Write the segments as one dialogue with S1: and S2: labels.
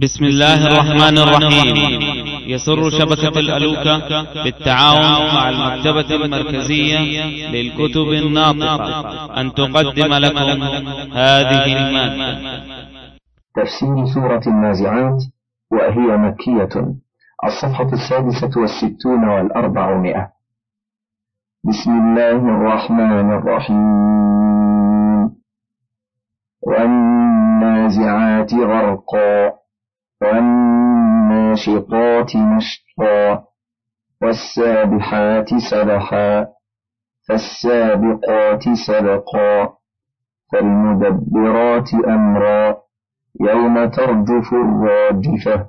S1: بسم الله الرحمن الرحيم يسر شبكة الألوكة بالتعاون مع المكتبة المركزية للكتب الناطقة أن تقدم لكم هذه المادة
S2: تفسير سورة النازعات وهي مكية الصفحة السادسة والستون والأربعمائة بسم الله الرحمن الرحيم والنازعات غرقا والناشطات نشطا والسابحات سبحا فالسابقات سبقا فالمدبرات أمرا يوم ترجف الراجفة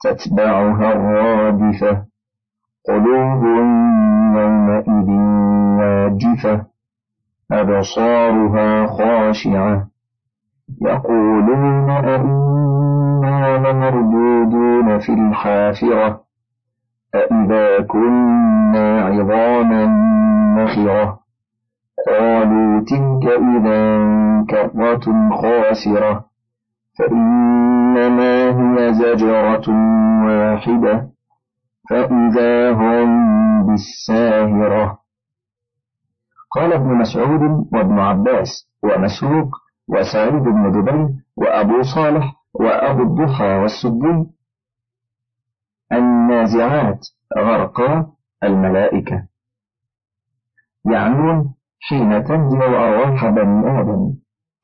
S2: تتبعها الرادفة قلوب يومئذ ناجفة أبصارها خاشعة يقولون أئنا إنا لمردودون في الحافرة أإذا كنا عظاما نخرة قالوا تلك إذا كرة خاسرة فإنما هي زجرة واحدة فإذا هم بالساهرة قال ابن مسعود وابن عباس ومسروق وسعيد بن جبل وأبو صالح وأبو الضحى والسبل النازعات غرقا الملائكة يعنون حين تنزع أرواح بني آدم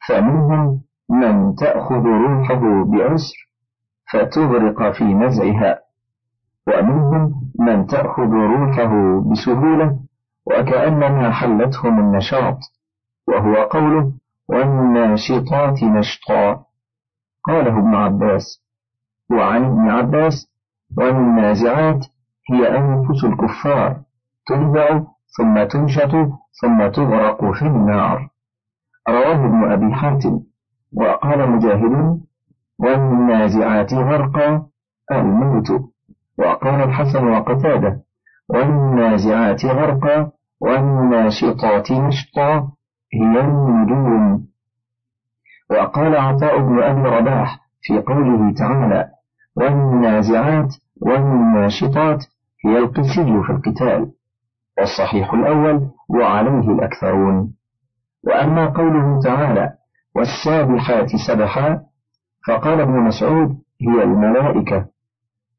S2: فمنهم من تأخذ روحه بعسر فتغرق في نزعها ومنهم من تأخذ روحه بسهولة وكأنما حلته من نشاط وهو قوله والناشطات نشطا قاله ابن عباس وعن ابن عباس وأن النازعات هي أنفس الكفار تنبع ثم تنشط ثم تغرق في النار رواه ابن أبي حاتم وقال مجاهد والنازعات غرقا الموت وقال الحسن وقتاده والنازعات غرقا والناشطات نشطا هي النجوم وقال عطاء بن أبي رباح في قوله تعالى والنازعات والناشطات هي القسي في القتال والصحيح الأول وعليه الأكثرون وأما قوله تعالى والسابحات سبحا فقال ابن مسعود هي الملائكة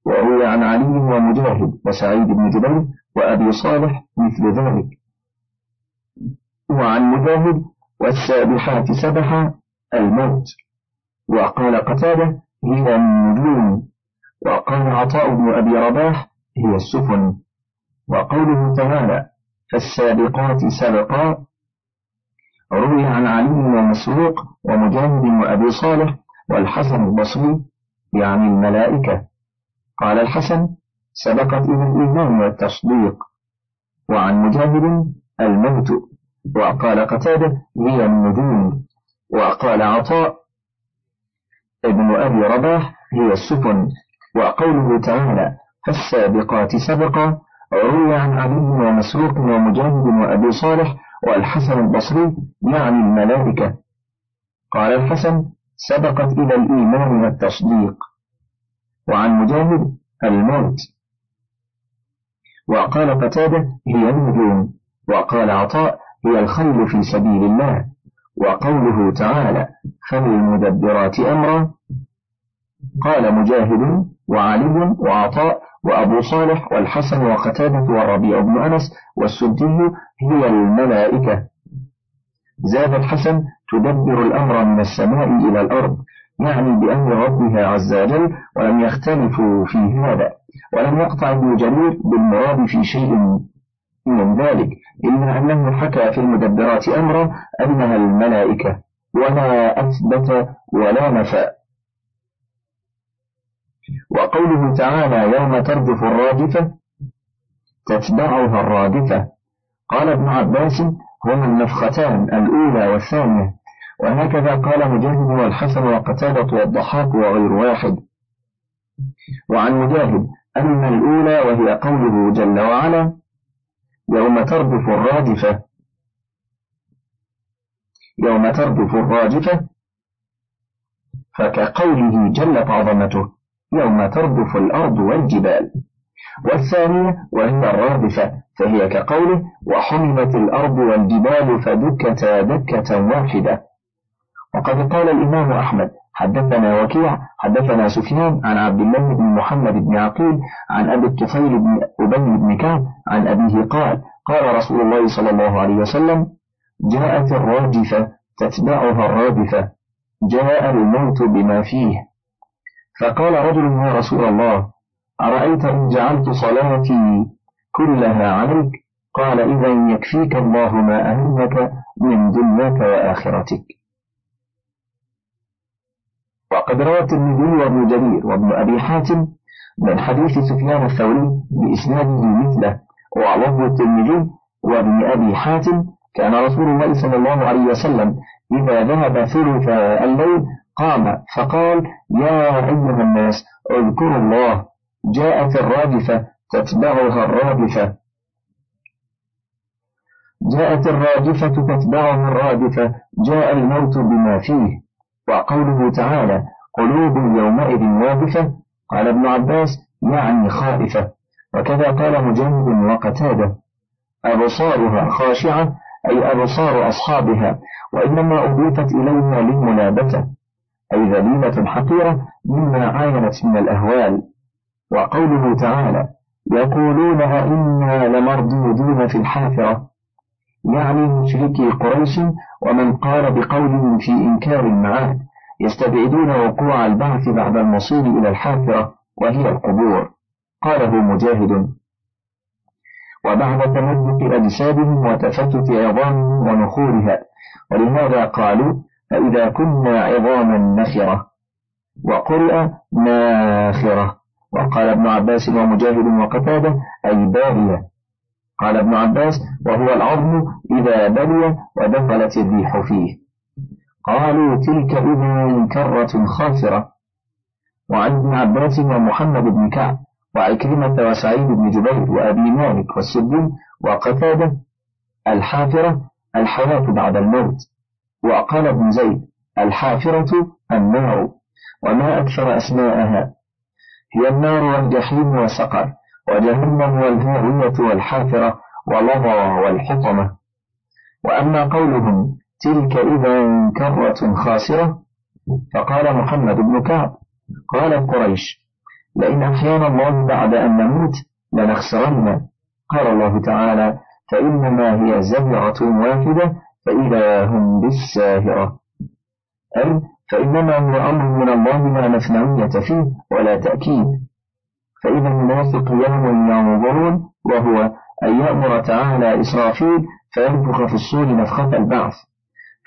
S2: وروي عن علي ومجاهد وسعيد بن جبير وأبي صالح مثل ذلك وعن مجاهد والسابحات سبحا الموت وقال قتادة هي النجوم وقال عطاء بن أبي رباح هي السفن وقوله تعالى فالسابقات سبقا روي عن علي ومسروق ومجاهد وأبي صالح والحسن البصري يعني الملائكة قال الحسن سبقت إلى الإيمان والتصديق وعن مجاهد الموت وقال قتادة هي النجوم وقال عطاء ابن أبي رباح هي السفن وقوله تعالى فالسابقات سبقا روي عن علي ومسروق ومجاهد وأبي صالح والحسن البصري يعني الملائكة قال الحسن سبقت إلى الإيمان والتصديق وعن مجاهد الموت وقال قتادة هي النجوم وقال عطاء هي الخيل في سبيل الله وقوله تعالى فللمدبرات أمرا قال مجاهد وعلي وعطاء وأبو صالح والحسن وقتادة والربيع بن أنس والسدي هي الملائكة زاد الحسن تدبر الأمر من السماء إلى الأرض يعني بأمر ربها عز وجل ولم يختلفوا في هذا ولم يقطع ابن جرير بالمراد في شيء من ذلك إلا أنه حكى في المدبرات أمرا أنها الملائكة ولا أثبت ولا نفى وقوله تعالى يوم ترجف الراجفة تتبعها الرادفة قال ابن عباس هما النفختان الأولى والثانية وهكذا قال مجاهد والحسن وقتادة والضحاك وغير واحد وعن مجاهد أن الأولى وهي قوله جل وعلا يوم ترجف الرادفة يوم ترجف الرادفة فكقوله جلت عظمته يوم ترجف الأرض والجبال والثانية وهي الرادفة فهي كقوله وحملت الأرض والجبال فدكتا دكة واحدة وقد قال الإمام أحمد حدثنا وكيع حدثنا سفيان عن عبد الله بن محمد بن عقيل عن أبي الطفيل بن أبي بن كعب عن أبيه قال قال رسول الله صلى الله عليه وسلم جاءت الراجفة تتبعها الرادفة جاء الموت بما فيه فقال رجل يا رسول الله أرأيت إن جعلت صلاتي كلها عليك قال إذا يكفيك الله ما أهلك من دنياك وآخرتك وقد روى الترمذي وابن جرير وابن أبي حاتم من حديث سفيان الثوري بإسناده مثله وعلم الترمذي وابن أبي حاتم كان رسول الله صلى الله عليه وسلم إذا ذهب ثلث الليل قام فقال يا أيها الناس اذكروا الله جاءت الرادفة تتبعها الرادفة جاءت الرادفة تتبعها الرادفة جاء الموت بما فيه وقوله تعالى قلوب يومئذ واجفة قال ابن عباس يعني خائفة وكذا قال مجند وقتادة أبصارها خاشعة أي أبصار أصحابها وإنما أضيفت إليها للملابتة أي ذليلة حقيرة مما عاينت من الأهوال وقوله تعالى يقولون أئنا لمردودون في الحافرة يعني مشركي قريش ومن قال بقولهم في إنكار المعاد يستبعدون وقوع البعث بعد المصير إلى الحافرة وهي القبور قاله مجاهد وبعد تملك أجسادهم وتفتت عظامهم ونخورها ولهذا قالوا فإذا كنا عظاما نخرة وقرئ ناخرة وقال ابن عباس ومجاهد وقتادة أي باغية قال ابن عباس وهو العظم إذا بلي ودخلت الريح فيه قالوا تلك إذن كرة خاسرة وعن ابن عباس ومحمد بن كعب وعكرمة وسعيد بن جبير وأبي مالك والسدي وقتادة الحافرة الحياة بعد الموت وقال ابن زيد الحافرة النار وما أكثر أسماءها هي النار والجحيم وسقر وجهنم والهاوية والحافرة ولظى والحطمة وأما قولهم تلك إذا كرة خاسرة فقال محمد بن كعب قالت قريش لئن أحيانا الله بعد أن نموت لنخسرن قال الله تعالى فإنما هي زهرة واحدة فإذا هم بالساهرة أي فإنما هو أمر من الله لا مثنوية فيه ولا تأكيد فإذا الناس قيام ينظرون وهو أن يأمر تعالى إسرافيل فينفخ في الصور نفخة البعث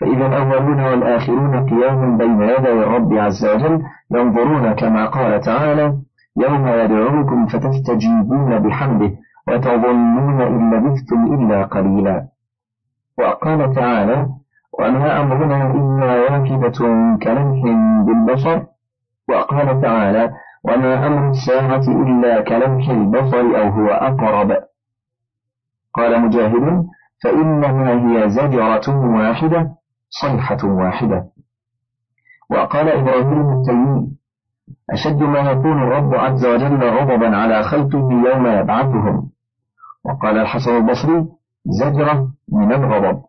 S2: فإذا الأولون والآخرون قيام بين يدي الرب عز وجل ينظرون كما قال تعالى يوم يدعوكم فتستجيبون بحمده وتظنون إن لبثتم إلا قليلا وقال تعالى وما أمرنا إلا واكبة كلمح بالبشر وقال تعالى وما أمر الساعة إلا كلمح البصر أو هو أقرب قال مجاهد فإنما هي زجرة واحدة صيحة واحدة وقال إبراهيم التيمي أشد ما يكون الرب عز وجل غضبا على خلقه يوم يبعثهم وقال الحسن البصري زجرة من الغضب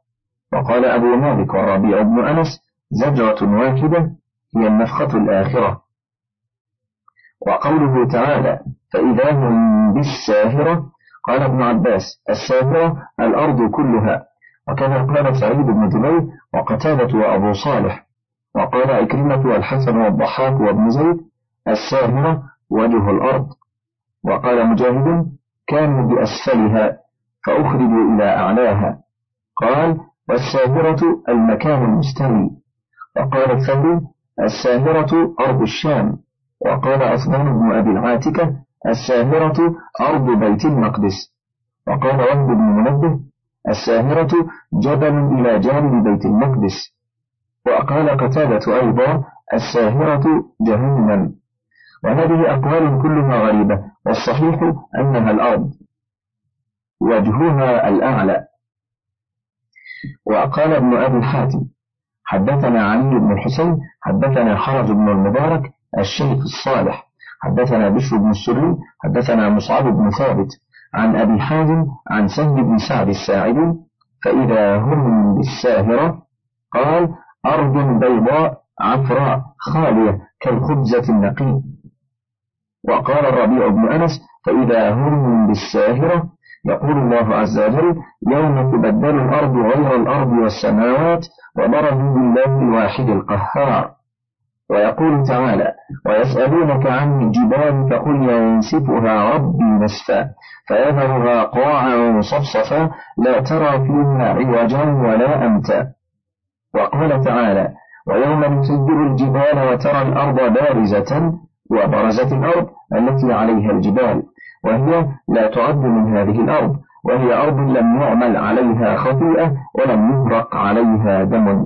S2: وقال أبو مالك والربيع بن أنس زجرة واحدة هي النفخة الآخرة وقوله تعالى فإذا هم بالساهرة قال ابن عباس الساهرة الأرض كلها وكذا قال سعيد بن جبير وقتادة وأبو صالح وقال إكرمة والحسن والضحاك وابن زيد الساهرة وجه الأرض وقال مجاهد كانوا بأسفلها فأخرجوا إلى أعلاها قال والساهرة المكان المستوي وقال الثوري الساهرة أرض الشام وقال عثمان بن أبي العاتكة الساهرة أرض بيت المقدس وقال وهب بن منبه الساهرة جبل إلى جانب بيت المقدس وقال قتادة أيضا الساهرة جهنم وهذه أقوال كلها غريبة والصحيح أنها الأرض وجهها الأعلى وقال ابن أبي حاتم حدثنا علي بن الحسين حدثنا حرج بن المبارك الشيخ الصالح حدثنا بشر بن السري حدثنا مصعب بن ثابت عن أبي حازم عن سهل بن سعد الساعدي فإذا هم بالساهرة قال أرض بيضاء عفراء خالية كالخبزة النقي وقال الربيع بن أنس فإذا هم بالساهرة يقول الله عز وجل يوم تبدل الأرض غير الأرض والسماوات وبرزوا بالله الواحد القهار ويقول تعالى ويسألونك عن الجبال فقل ينسفها ربي نسفا فيذرها قاعا صفصفا لا ترى فيها عوجا ولا أمتا وقال تعالى ويوم نسدر الجبال وترى الأرض بارزة وبرزت الأرض التي عليها الجبال وهي لا تعد من هذه الأرض وهي أرض لم يعمل عليها خطيئة ولم يهرق عليها دم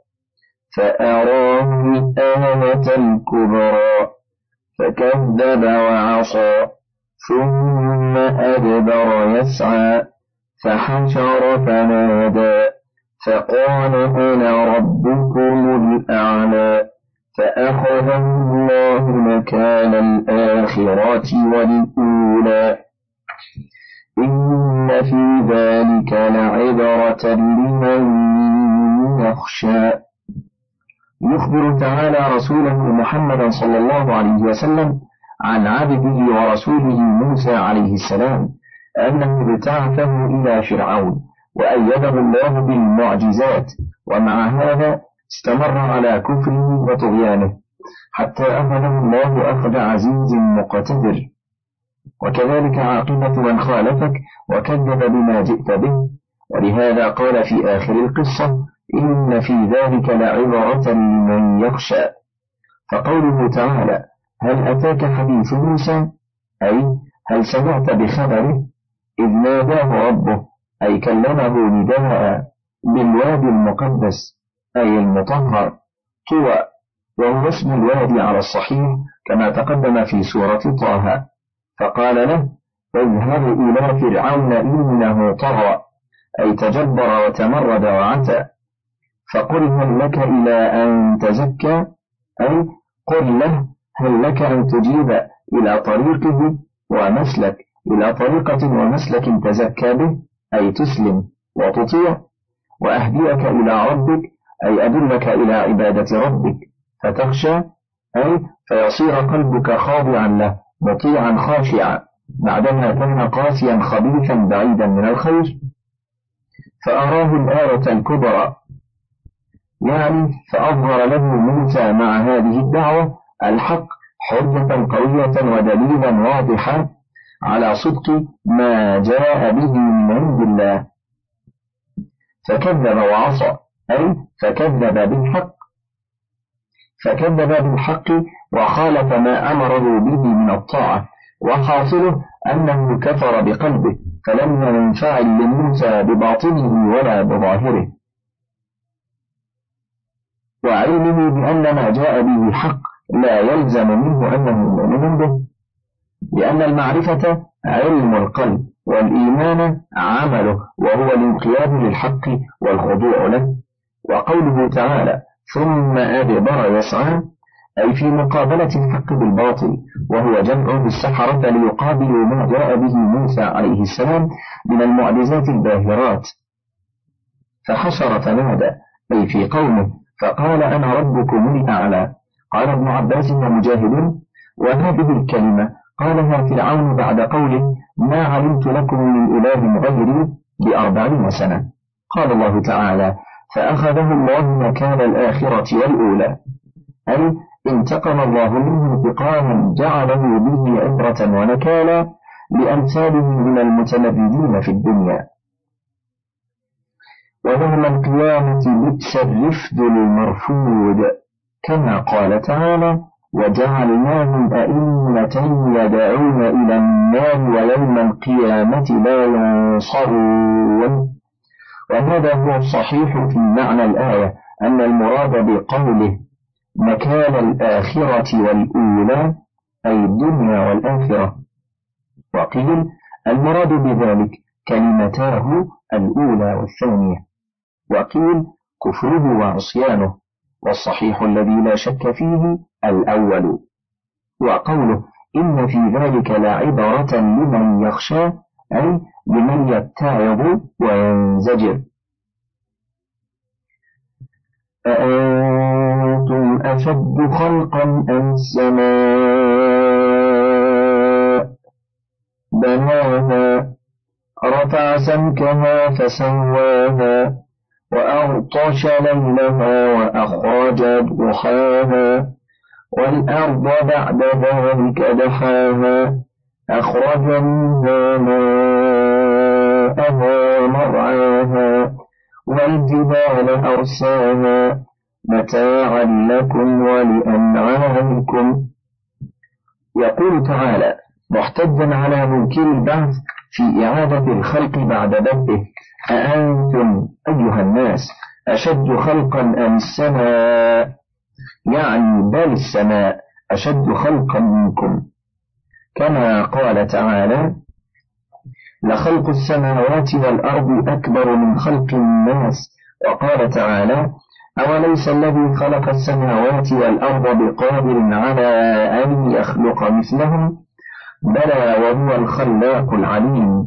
S2: فأراه الآية الكبرى فكذب وعصى ثم أدبر يسعى فحشر فنادى فقال أنا ربكم الأعلى فأخذ الله مكان الآخرة والأولى إن في ذلك لعبرة لمن يخشى يخبر تعالى رسوله محمدا صلى الله عليه وسلم عن عبده ورسوله موسى عليه السلام أنه ابتعثه إلى فرعون وأيده الله بالمعجزات ومع هذا استمر على كفره وطغيانه حتى أخذه الله أخذ عزيز مقتدر وكذلك عاقبة من خالفك وكذب بما جئت به ولهذا قال في آخر القصة إن في ذلك لعبرة لمن يخشى فقوله تعالى هل أتاك حديث موسى أي هل سمعت بخبره إذ ناداه ربه أي كلمه نداء بالوادي المقدس أي المطهر طوى وهو اسم الوادي على الصحيح كما تقدم في سورة طه فقال له اذهب إلى فرعون إنه طغى أي تجبر وتمرد وعتى فقل هل لك إلى أن تزكى أي قل له هل لك أن تجيب إلى طريقه ومسلك إلى طريقة ومسلك تزكى به أي تسلم وتطيع وأهديك إلى ربك أي أدلك إلى عبادة ربك فتخشى أي فيصير قلبك خاضعا له مطيعا خاشعا بعدما كان قاسيا خبيثا بعيدا من الخير فأراه الآية الكبرى يعني فأظهر له موسى مع هذه الدعوة الحق حجة قوية ودليلا واضحا على صدق ما جاء به من عند الله فكذب وعصى أي فكذب بالحق فكذب بالحق وخالف ما أمره به من الطاعة وحاصله أنه كفر بقلبه فلم ينفعل لموسى بباطنه ولا بظاهره وعلمه بأن ما جاء به حق لا يلزم منه أنه مؤمن به لأن المعرفة علم القلب والإيمان عمله وهو الانقياد للحق والخضوع له وقوله تعالى ثم أدبر يسعى أي في مقابلة الحق بالباطل وهو جمع بالسحرة ليقابلوا ما جاء به موسى عليه السلام من المعجزات الباهرات فحشر فنادى أي في قومه فقال أنا ربكم الأعلى قال ابن عباس ومجاهد وهذه الكلمة قالها فرعون بعد قوله ما علمت لكم من إله غيري بأربعين سنة قال الله تعالى فأخذه الله مكان الآخرة والأولى أي انتقم الله منه انتقاما جعله به عبرة ونكالا لأمثاله من المتمردين في الدنيا ويوم القيامة بئس الرفد المرفود كما قال تعالى وجعلناهم أئمة يدعون إلى النار ويوم القيامة لا ينصرون وهذا هو الصحيح في معنى الآية أن المراد بقوله مكان الآخرة والأولى أي الدنيا والآخرة وقيل المراد بذلك كلمتاه الأولى والثانية وقيل كفره وعصيانه والصحيح الذي لا شك فيه الأول وقوله إن في ذلك لعبرة لمن يخشى أي لمن يتعظ وينزجر أأنتم أشد خلقا أم السماء بناها رفع سمكها فسواها وأغطش ليلها وأخرج ضحاها والأرض بعد ذلك دحاها أخرج منها ماءها مرعاها والجبال أرساها متاعا لكم ولأنعامكم يقول تعالى محتجا على منكر البعث في إعادة الخلق بعد بدءه أأنتم أيها الناس أشد خلقا أم السماء يعني بل السماء أشد خلقا منكم كما قال تعالى لخلق السماوات والأرض أكبر من خلق الناس وقال تعالى أوليس الذي خلق السماوات والأرض بقادر على أن يخلق مثلهم بلى وهو الخلاق العليم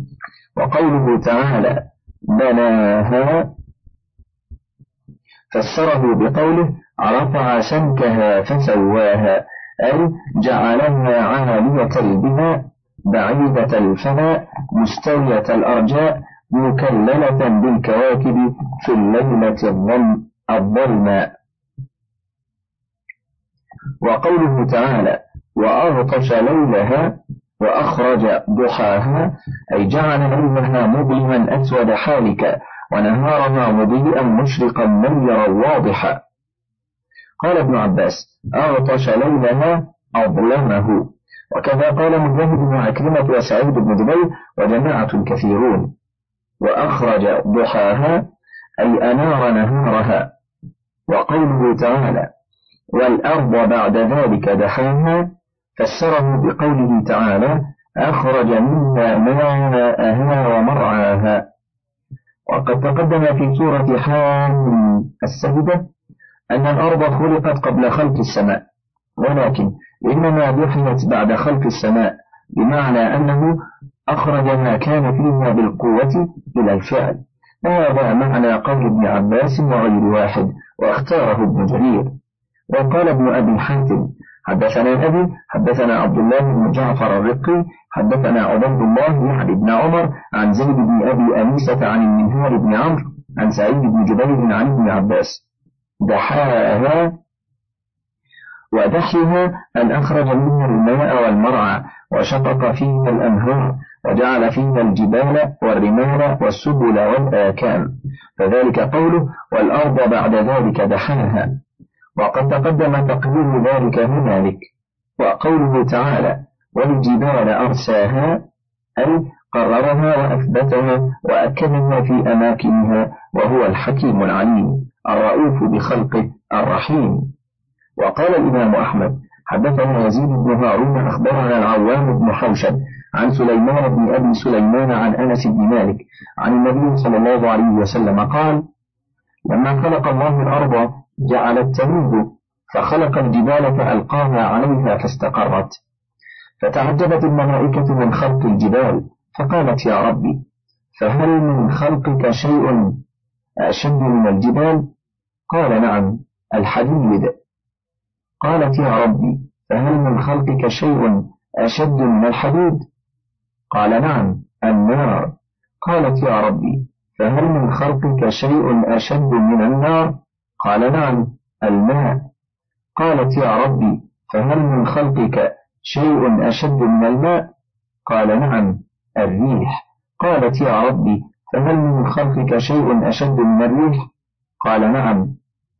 S2: وقوله تعالى بناها فسره بقوله رفع سمكها فسواها أي جعلها عالية البناء بعيدة الفناء مستوية الأرجاء مكللة بالكواكب في الليلة الظلماء وقوله تعالى وأغطش ليلها وأخرج ضحاها أي جعل نومها مظلما أسود حالكا ونهارها مضيئا مشرقا منيرا واضحا قال ابن عباس أغطش ليلها أظلمه وكذا قال مجاهد عكرمة وسعيد بن جبير وجماعة كثيرون وأخرج ضحاها أي أنار نهارها وقوله تعالى والأرض بعد ذلك دحاها فسره بقوله تعالى أخرج منا ماءها ومرعاها وقد تقدم في سورة حام السجدة أن الأرض خلقت قبل خلق السماء ولكن إنما دحيت بعد خلق السماء بمعنى أنه أخرج ما كان فيها بالقوة إلى الفعل وهذا معنى قول ابن عباس وغير واحد واختاره ابن جرير وقال ابن أبي حاتم حدثنا أبي حدثنا عبد الله بن جعفر الرقي حدثنا عبيد الله يعني بن عمر عن زيد بن أبي أنيسة عن المنهار بن عمرو عن سعيد بن جبير عن ابن عباس دحاها ودحيها أن أخرج منها الماء والمرعى وشقق فيها الأنهار وجعل فيها الجبال والرمال والسبل والآكام فذلك قوله والأرض بعد ذلك دحاها وقد تقدم تقدير ذلك هنالك وقوله تعالى والجبال أرساها أي قررها وأثبتها وأكدها في أماكنها وهو الحكيم العليم الرؤوف بخلقه الرحيم وقال الإمام أحمد حدثنا يزيد بن هارون أخبرنا العوام بن حوشب عن سليمان بن أبي سليمان عن أنس بن مالك عن النبي صلى الله عليه وسلم قال لما خلق الله الأرض جعلت التنوب فخلق الجبال فألقاها عليها فاستقرت فتعجبت الملائكة من خلق الجبال فقالت يا ربي فهل من خلقك شيء أشد من الجبال قال نعم الحديد قالت يا ربي فهل من خلقك شيء أشد من الحديد قال نعم النار قالت يا ربي فهل من خلقك شيء أشد من النار قال نعم الماء قالت يا ربي فهل من خلقك شيء أشد من الماء قال نعم الريح قالت يا ربي فهل من خلقك شيء أشد من الريح قال نعم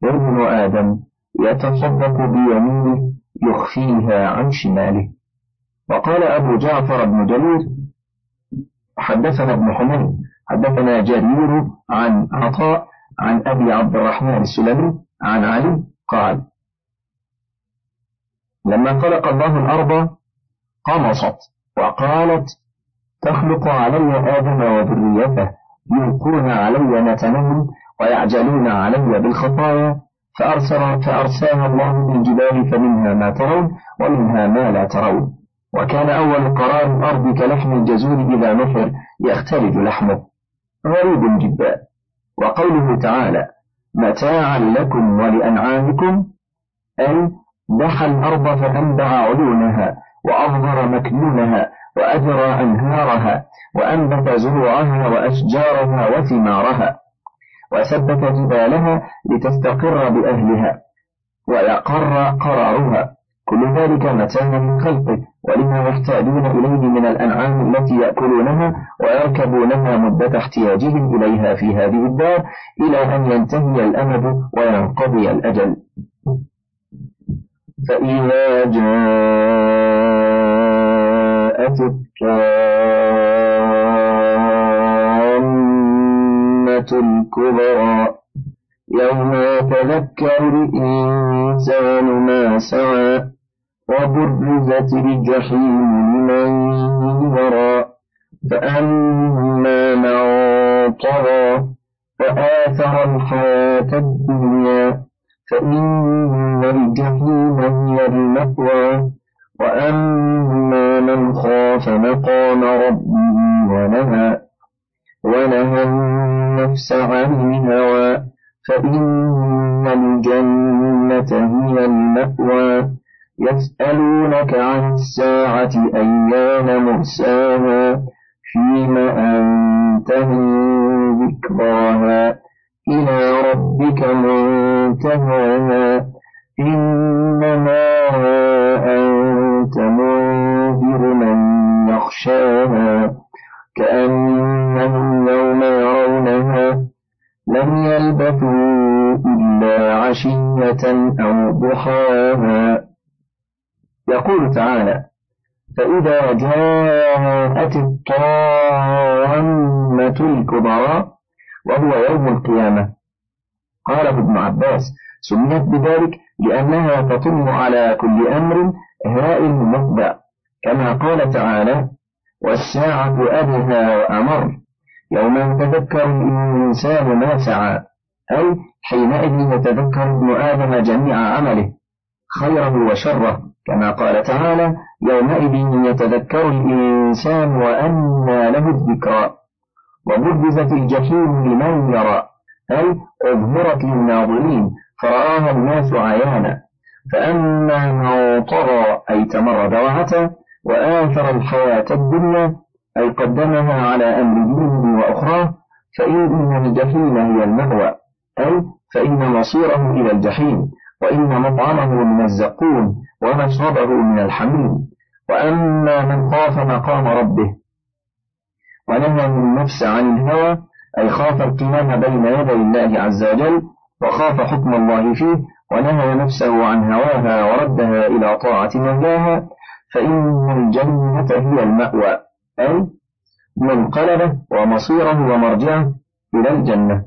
S2: ابن آدم يتصدق بيمينه يخفيها عن شماله وقال أبو جعفر بن جرير حدثنا ابن حميد حدثنا جرير عن عطاء عن أبي عبد الرحمن السلمي عن علي قال لما خلق الله الأرض قمصت وقالت تخلق علي آدم وذريته يلقون علي متنهم ويعجلون علي بالخطايا فأرسل فأرساها الله من جبال فمنها ما ترون ومنها ما لا ترون وكان أول قرار الأرض كلحم الجزور إذا نفر يختلج لحمه غريب جدا وقوله تعالى متاعا لكم ولأنعامكم أي دحى الأرض فأنبع عيونها وأظهر مكنونها وأجرى أنهارها وأنبت زروعها وأشجارها وثمارها وثبت جبالها لتستقر بأهلها ويقر قرارها كل ذلك متاع من خلقه ولما يحتاجون إليه من الأنعام التي يأكلونها ويركبونها مدة احتياجهم إليها في هذه الدار إلى أن ينتهي الأمد وينقضي الأجل فإذا جاءت الطامة الكبرى يوم يتذكر الإنسان ما سعى وبرزت الجحيم لمن يرى فأما من طغى وآثر الحياة الدنيا فإن الجحيم هي المأوى وأما من خاف مقام ربه ونهى ونهى النفس عن الهوى فإن الجنة هي المأوى يسألونك عن الساعة أيان مرساها فيما أنت من ذكراها إلى ربك منتهاها إنما أنت منذر من يخشاها كأنهم يوم يرونها لم يلبثوا إلا عشية أو ضحاها يقول تعالى فإذا جاءت الطامة الكبرى وهو يوم القيامة قال ابن عباس سميت بذلك لأنها تطم على كل أمر هائل مطبع كما قال تعالى والساعة أدهى وأمر يوم يتذكر الإنسان ما سعى أي حينئذ يتذكر ابن آدم جميع عمله خيره وشره كما قال تعالى يومئذ يتذكر الإنسان وأنى له الذكرى وبرزت الجحيم لمن يرى أي أظهرت للناظرين فرآها الناس عيانا فأما من طغى أي تمرد وعتى وآثر الحياة الدنيا أي قدمها على أمر دينه وأخراه فإن الجحيم هي المهوى أي فإن مصيره إلى الجحيم وإن مطعمه الزقوم ومشربه من الحميم وأما من خاف مقام ربه ونهى النفس عن الهوى أي خاف القيام بين يدي الله عز وجل وخاف حكم الله فيه ونهى نفسه عن هواها وردها إلى طاعة مولاها فإن الجنة هي المأوى أي منقلبه ومصيره ومرجعه إلى الجنة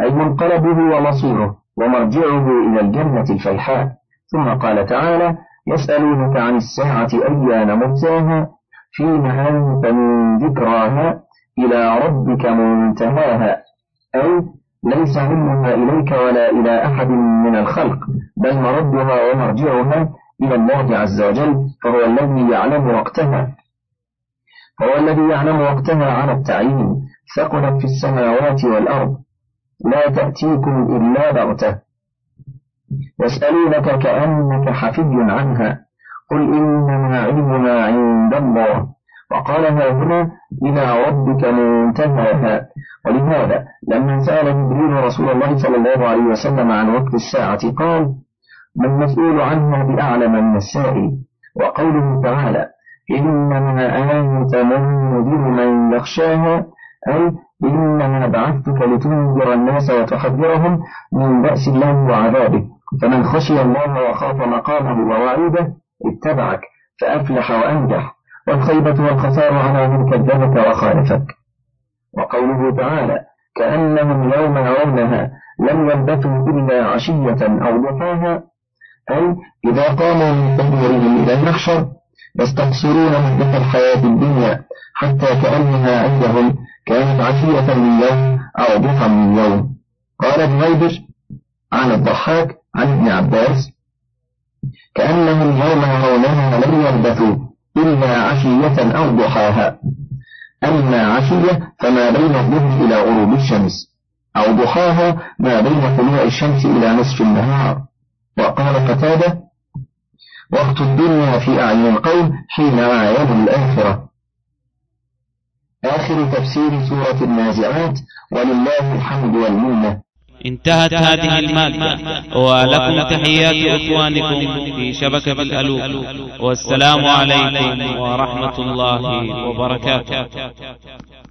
S2: أي منقلبه ومصيره ومرجعه إلى الجنة الفيحاء ثم قال تعالى يسألونك عن الساعة أيان مرساها فيما أنت من ذكراها إلى ربك منتهاها أي ليس علمها إليك ولا إلى أحد من الخلق بل مردها ومرجعها إلى الله عز وجل فهو الذي يعلم وقتها فهو الذي يعلم وقتها على التعيين ثقلت في السماوات والأرض لا تأتيكم إلا بغتة يسألونك كأنك حفي عنها قل إنما علمها عند الله وقالها هنا إلى ربك منتهاها ولهذا لما سأل جبريل رسول الله صلى الله عليه وسلم عن وقت الساعة قال ما المسؤول عنها بأعلم من السائل وقوله تعالى إنما أنت منذر من يخشاها أي إنما بعثتك لتنذر الناس وتحذرهم من بأس الله وعذابه فمن خشي الله وخاف مقامه ووعيده اتبعك فأفلح وأنجح والخيبة والخسار على من كذبك وخالفك وقوله تعالى كأنهم يوم يرونها لم يلبثوا إلا عشية أو ضحاها أي إذا قاموا من تنظرهم إلى المحشر يستقصرون مدة الحياة حتى كأنها عندهم كانت عشية من يوم أو ضحى من يوم قال ابن جنيدر عن الضحاك عن ابن عباس كأنهم يوم يرونها لم يلبثوا إلا عشية أو ضحاها أما عشية فما بين الظهر إلى غروب الشمس أو ضحاها ما بين طلوع الشمس إلى نصف النهار وقال قتادة وقت الدنيا في أعين القوم حين يعين الآخرة آخر تفسير سورة النازعات ولله الحمد والمنة انتهت هذه المادة ولكم تحيات أخوانكم في شبكة الألوف والسلام عليكم ورحمة الله وبركاته